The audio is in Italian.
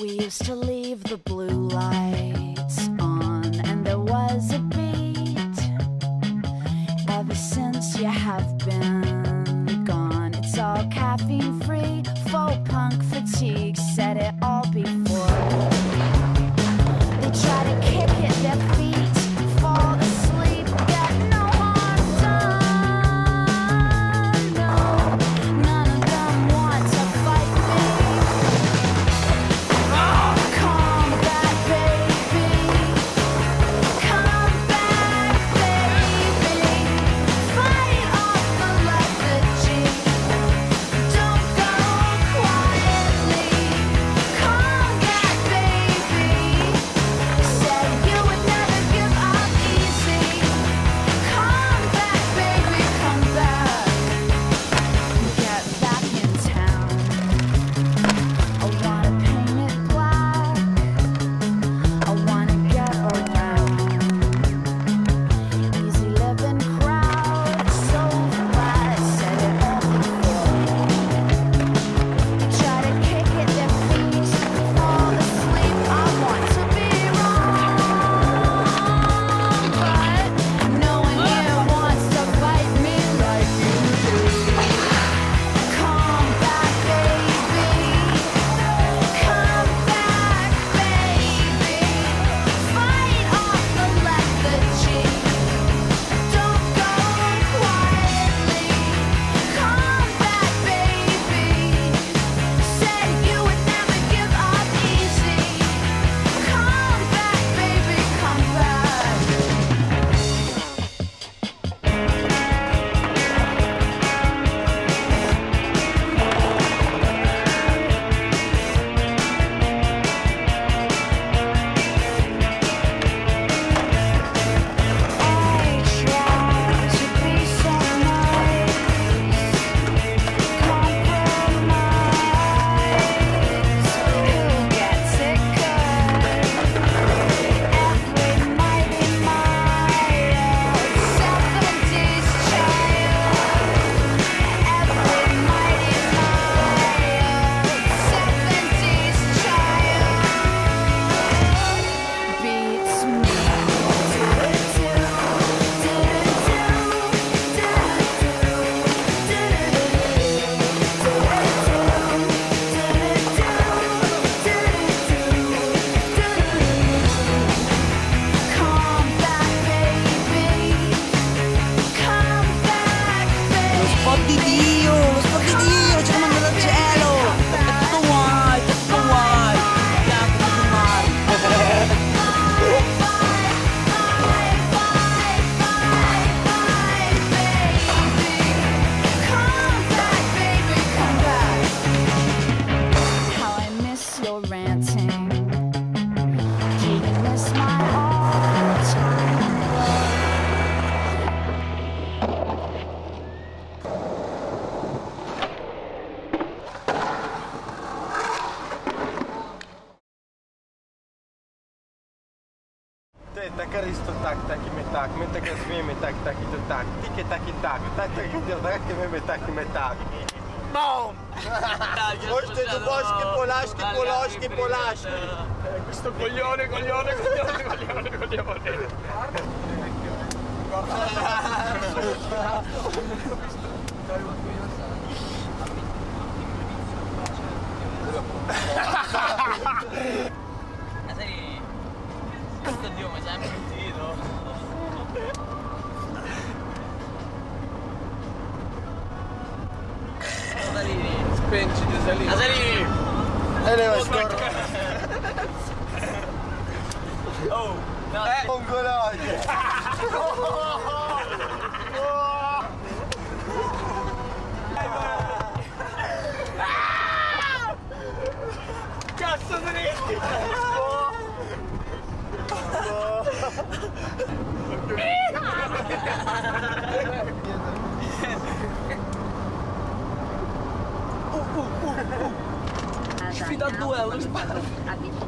We used to leave the blue lights on, and there was a beat. Ever since you have been gone, it's all caffeine free, faux punk fatigue. tak, my tak rozumiemy, tak, tak i to tak, tiki tak i tak, tak, tak i to tak, my tak i my tak. Bom! Hoje tem do bosque, polasque, polasque, polasque. Questo coglione, coglione, coglione, coglione, coglione. penčiti za link. Za link! Evo je skoro. Oh, e, mongoloide! Cazzo oh. Oh. Oh. fui do Elas, para.